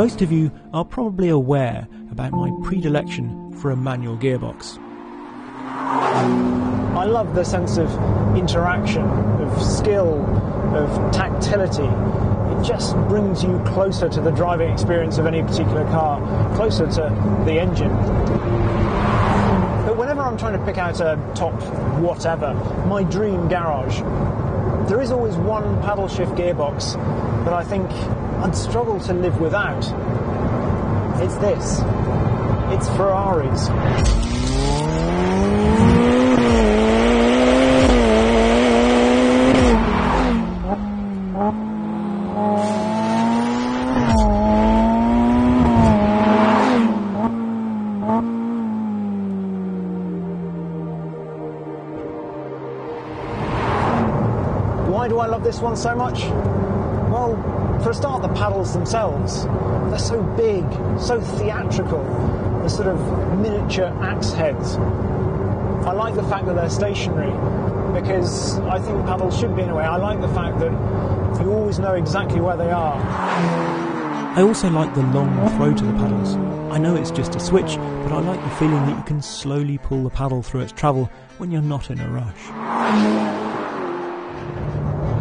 Most of you are probably aware about my predilection for a manual gearbox. I love the sense of interaction, of skill, of tactility. It just brings you closer to the driving experience of any particular car, closer to the engine. But whenever I'm trying to pick out a top whatever, my dream garage, there is always one paddle shift gearbox that I think I'd struggle to live without. It's this. It's Ferrari's. Why do I love this one so much? For a start, the paddles themselves. They're so big, so theatrical. They're sort of miniature axe heads. I like the fact that they're stationary because I think paddles should be in a way. I like the fact that you always know exactly where they are. I also like the long throw to the paddles. I know it's just a switch, but I like the feeling that you can slowly pull the paddle through its travel when you're not in a rush.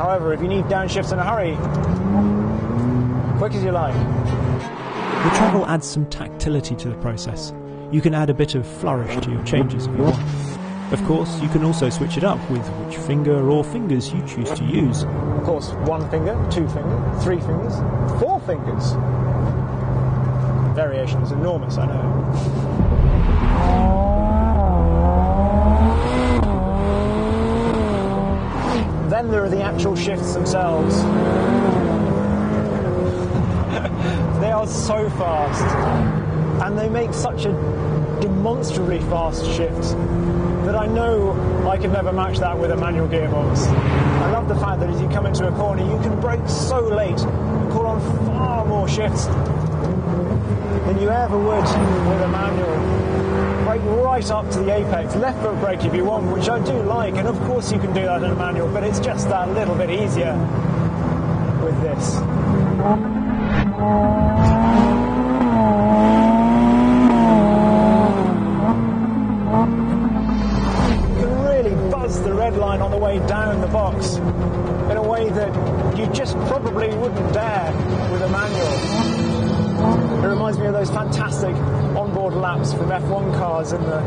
However, if you need downshifts in a hurry, quick as you like. The travel adds some tactility to the process. You can add a bit of flourish to your changes if you want. Of course, you can also switch it up with which finger or fingers you choose to use. Of course, one finger, two fingers, three fingers, four fingers. Variation is enormous, I know. Then there are the actual shifts themselves. they are so fast, and they make such a demonstrably fast shift that I know I could never match that with a manual gearbox. I love the fact that as you come into a corner, you can brake so late and call on far more shifts than you ever would with a manual. Brake right up to the apex, left foot brake if you want, which I do like, and of course you can do that in a manual, but it's just that little bit easier with this. You can really buzz the red line on the way down the box in a way that you just probably wouldn't dare with a manual. It reminds me of those fantastic onboard laps from F1 cars in the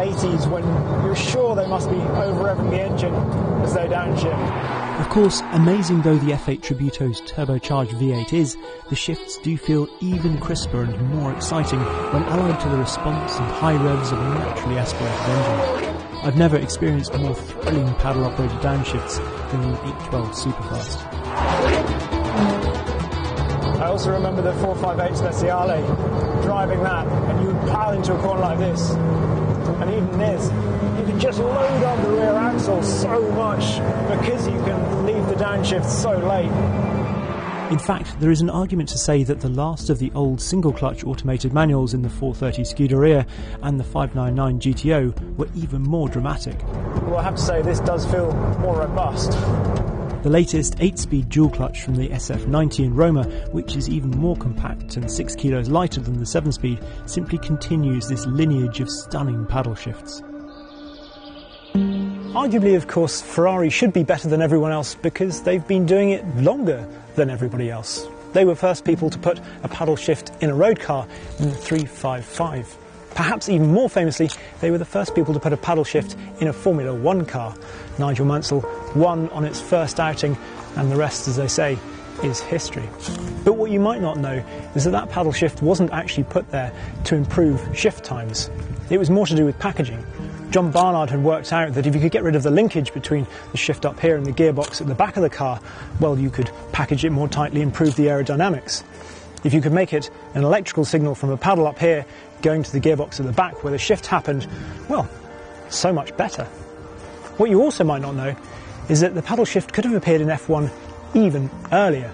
80s when you're sure they must be over revving the engine as they downshift. Of course, amazing though the F8 Tributo's turbocharged V8 is, the shifts do feel even crisper and more exciting when allied to the response and high revs of a naturally aspirated engine. I've never experienced more thrilling paddle operated downshifts than the 812 Superfast. I also remember the 458 Speciale, driving that, and you would plow into a corner like this. And even this, you can just load up the rear axle so much because you can leave the downshift so late. In fact, there is an argument to say that the last of the old single clutch automated manuals in the 430 Scuderia and the 599 GTO were even more dramatic. Well, I have to say, this does feel more robust. The latest 8 speed dual clutch from the SF90 in Roma, which is even more compact and 6 kilos lighter than the 7 speed, simply continues this lineage of stunning paddle shifts. Arguably, of course, Ferrari should be better than everyone else because they've been doing it longer than everybody else. They were first people to put a paddle shift in a road car in the 355. Perhaps even more famously, they were the first people to put a paddle shift in a Formula One car. Nigel Mansell won on its first outing, and the rest, as they say, is history. But what you might not know is that that paddle shift wasn't actually put there to improve shift times. It was more to do with packaging. John Barnard had worked out that if you could get rid of the linkage between the shift up here and the gearbox at the back of the car, well, you could package it more tightly, improve the aerodynamics. If you could make it an electrical signal from a paddle up here going to the gearbox at the back where the shift happened, well, so much better. What you also might not know is that the paddle shift could have appeared in F1 even earlier.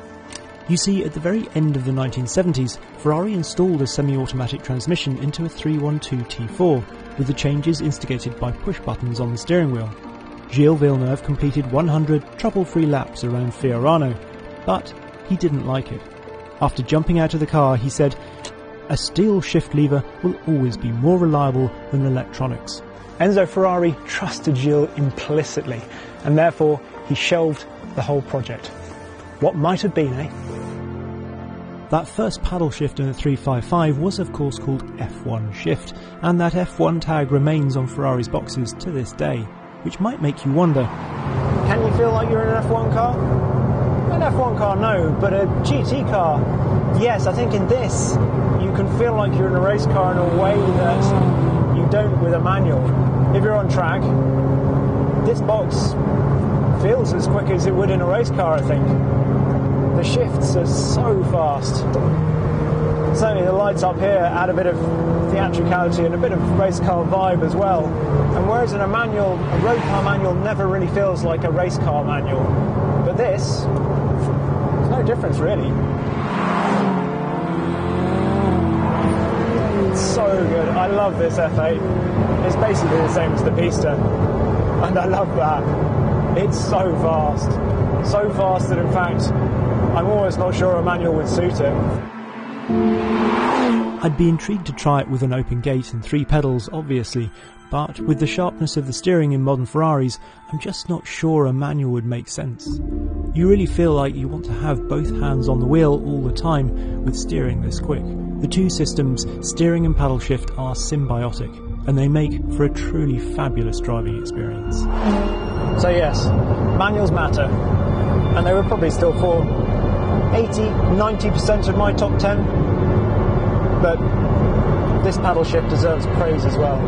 You see, at the very end of the 1970s, Ferrari installed a semi-automatic transmission into a 312 T4, with the changes instigated by push buttons on the steering wheel. Gilles Villeneuve completed 100 trouble-free laps around Fiorano, but he didn't like it. After jumping out of the car, he said, A steel shift lever will always be more reliable than electronics. Enzo Ferrari trusted Gilles implicitly, and therefore he shelved the whole project. What might have been, eh? That first paddle shift in the 355 was of course called F1 shift, and that F1 tag remains on Ferrari's boxes to this day, which might make you wonder. Can you feel like you're in an F1 car? An F1 car, no, but a GT car, yes. I think in this, you can feel like you're in a race car in a way that you don't with a manual. If you're on track, this box feels as quick as it would in a race car, I think. The shifts are so fast. Certainly the lights up here add a bit of theatricality and a bit of race car vibe as well. And whereas in a manual, a road car manual never really feels like a race car manual. But this, difference really. It's so good. I love this F8. It's basically the same as the Pista. And I love that. It's so fast. So fast that in fact, I'm almost not sure a manual would suit it. I'd be intrigued to try it with an open gate and three pedals, obviously, but with the sharpness of the steering in modern Ferraris, I'm just not sure a manual would make sense. You really feel like you want to have both hands on the wheel all the time with steering this quick. The two systems, steering and paddle shift, are symbiotic, and they make for a truly fabulous driving experience. So yes, manuals matter, and they were probably still for 80, 90% of my top 10, but this paddle shift deserves praise as well.